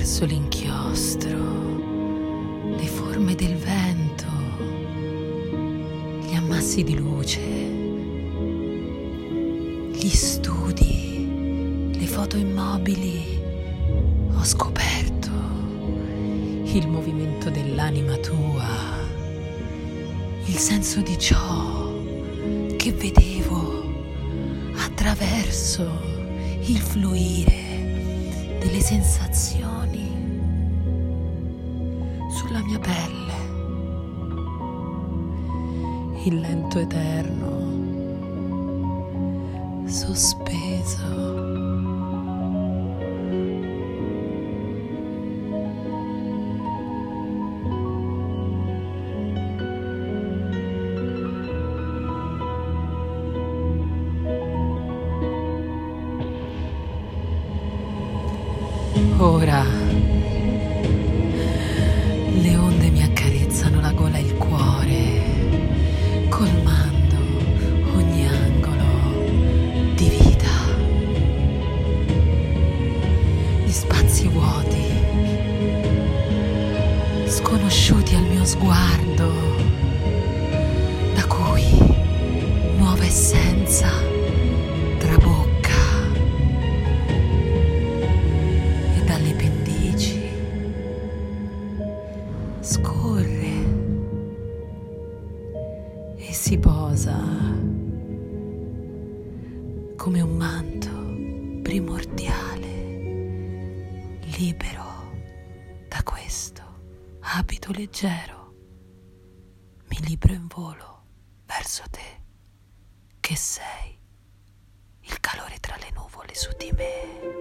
attraverso l'inchiostro, le forme del vento, gli ammassi di luce, gli studi, le foto immobili, ho scoperto il movimento dell'anima tua, il senso di ciò che vedevo attraverso il fluire delle sensazioni mia pelle, il lento eterno, sospeso. Ora sconosciuti al mio sguardo, da cui nuova essenza trabocca. e dalle pendici scorre e si posa come un manto primordiale, libero da questo abito leggero. Mi libro in volo verso te, che sei il calore tra le nuvole su di me.